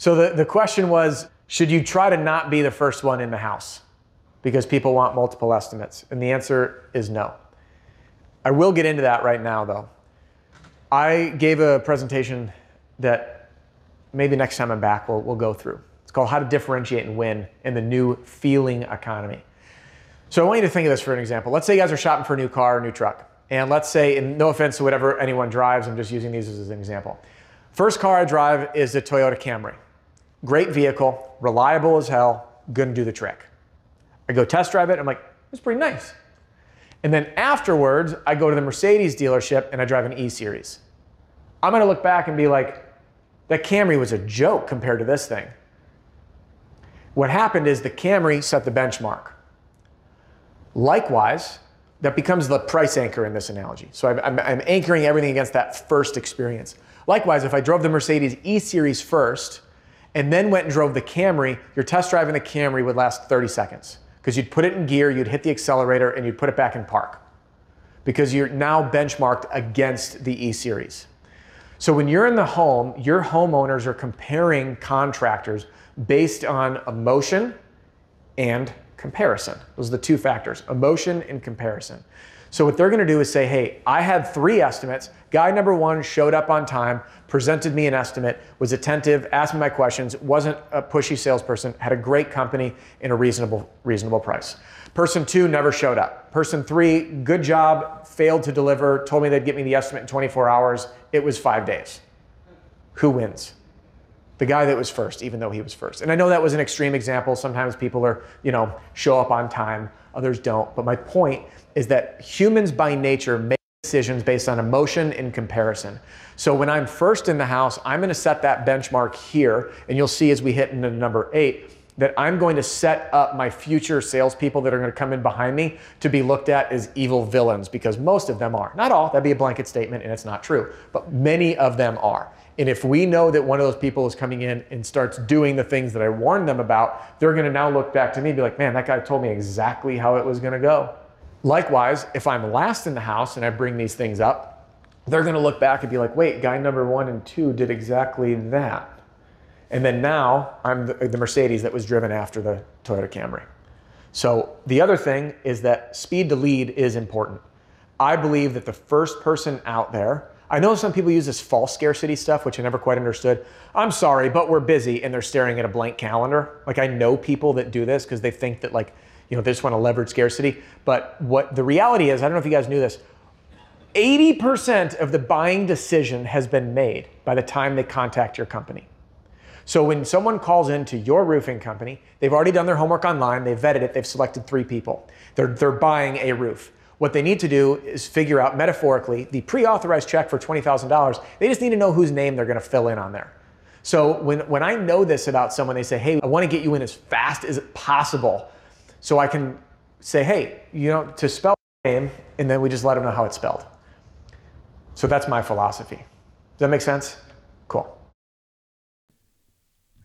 So the, the question was should you try to not be the first one in the house because people want multiple estimates? And the answer is no. I will get into that right now though. I gave a presentation that maybe next time I'm back we'll, we'll go through. It's called How to Differentiate and Win in the New Feeling Economy. So I want you to think of this for an example. Let's say you guys are shopping for a new car or new truck. And let's say, and no offense to whatever anyone drives, I'm just using these as an example. First car I drive is the Toyota Camry. Great vehicle, reliable as hell, gonna do the trick. I go test drive it, I'm like, it's pretty nice. And then afterwards, I go to the Mercedes dealership and I drive an E Series. I'm gonna look back and be like, that Camry was a joke compared to this thing. What happened is the Camry set the benchmark. Likewise, that becomes the price anchor in this analogy. So I'm, I'm, anchoring everything against that first experience. Likewise, if I drove the Mercedes E Series first and then went and drove the Camry, your test drive in the Camry would last 30 seconds because you'd put it in gear, you'd hit the accelerator, and you'd put it back in park because you're now benchmarked against the E Series. So when you're in the home, your homeowners are comparing contractors based on emotion and comparison. Those are the two factors emotion and comparison. So, what they're gonna do is say, hey, I had three estimates. Guy number one showed up on time, presented me an estimate, was attentive, asked me my questions, wasn't a pushy salesperson, had a great company in a reasonable, reasonable price. Person two never showed up. Person three, good job, failed to deliver, told me they'd get me the estimate in 24 hours. It was five days. Who wins? the guy that was first, even though he was first. And I know that was an extreme example. Sometimes people are, you know, show up on time, others don't. But my point is that humans by nature make decisions based on emotion and comparison. So when I'm first in the house, I'm going to set that benchmark here, and you'll see as we hit into number eight that I'm going to set up my future salespeople that are going to come in behind me to be looked at as evil villains because most of them are. Not all, that'd be a blanket statement and it's not true, but many of them are. And if we know that one of those people is coming in and starts doing the things that I warned them about, they're going to now look back to me and be like, man, that guy told me exactly how it was going to go. Likewise, if I'm last in the house and I bring these things up, they're going to look back and be like, wait, guy number one and two did exactly that. And then now I'm the, the Mercedes that was driven after the Toyota Camry. So the other thing is that speed to lead is important. I believe that the first person out there I know some people use this false scarcity stuff, which I never quite understood. I'm sorry, but we're busy and they're staring at a blank calendar. Like I know people that do this because they think that like, you know, they just want to leverage scarcity. But what the reality is, I don't know if you guys knew this, 80% of the buying decision has been made by the time they contact your company. So when someone calls into your roofing company, they've already done their homework online, they've vetted it, they've selected three people. They're, they're buying a roof. What they need to do is figure out metaphorically the pre authorized check for $20,000. They just need to know whose name they're going to fill in on there. So when, when I know this about someone, they say, hey, I want to get you in as fast as possible. So I can say, hey, you know, to spell name, and then we just let them know how it's spelled. So that's my philosophy. Does that make sense? Cool.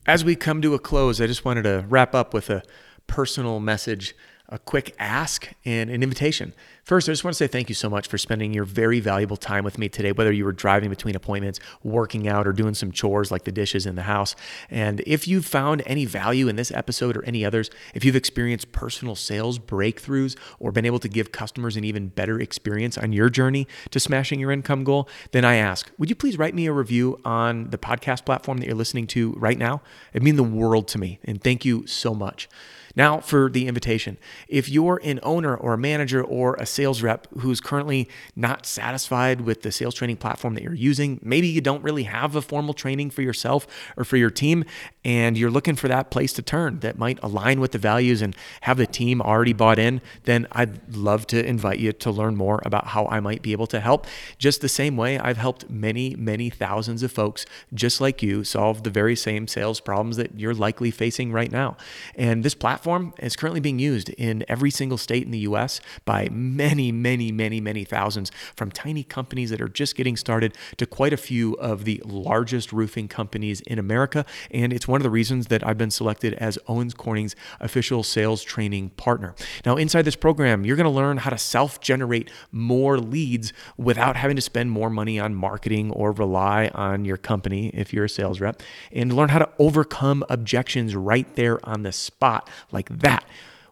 As we come to a close, I just wanted to wrap up with a personal message a quick ask and an invitation. First, I just want to say thank you so much for spending your very valuable time with me today, whether you were driving between appointments, working out, or doing some chores like the dishes in the house. And if you've found any value in this episode or any others, if you've experienced personal sales breakthroughs or been able to give customers an even better experience on your journey to smashing your income goal, then I ask, would you please write me a review on the podcast platform that you're listening to right now? It'd mean the world to me. And thank you so much. Now, for the invitation. If you're an owner or a manager or a sales rep who's currently not satisfied with the sales training platform that you're using, maybe you don't really have a formal training for yourself or for your team, and you're looking for that place to turn that might align with the values and have the team already bought in, then I'd love to invite you to learn more about how I might be able to help. Just the same way I've helped many, many thousands of folks just like you solve the very same sales problems that you're likely facing right now. And this platform, is currently being used in in every single state in the US by many, many, many, many thousands, from tiny companies that are just getting started to quite a few of the largest roofing companies in America. And it's one of the reasons that I've been selected as Owens Corning's official sales training partner. Now, inside this program, you're going to learn how to self generate more leads without having to spend more money on marketing or rely on your company if you're a sales rep, and learn how to overcome objections right there on the spot, like that,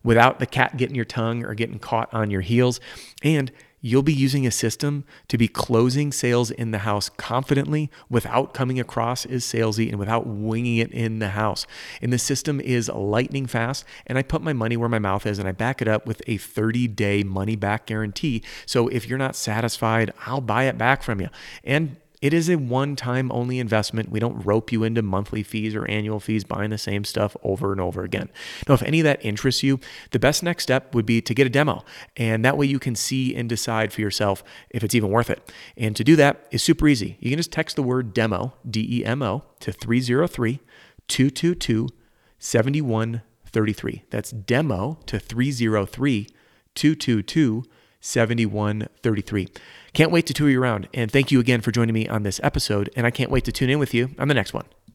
without the cat getting your tongue or getting caught on your heels. And you'll be using a system to be closing sales in the house confidently without coming across as salesy and without winging it in the house. And the system is lightning fast, and I put my money where my mouth is and I back it up with a 30 day money back guarantee. So if you're not satisfied, I'll buy it back from you. And it is a one time only investment. We don't rope you into monthly fees or annual fees buying the same stuff over and over again. Now, if any of that interests you, the best next step would be to get a demo. And that way you can see and decide for yourself if it's even worth it. And to do that is super easy. You can just text the word demo, D E M O, to 303 222 7133. That's demo to 303 222 7133. Can't wait to tour you around. And thank you again for joining me on this episode. And I can't wait to tune in with you on the next one.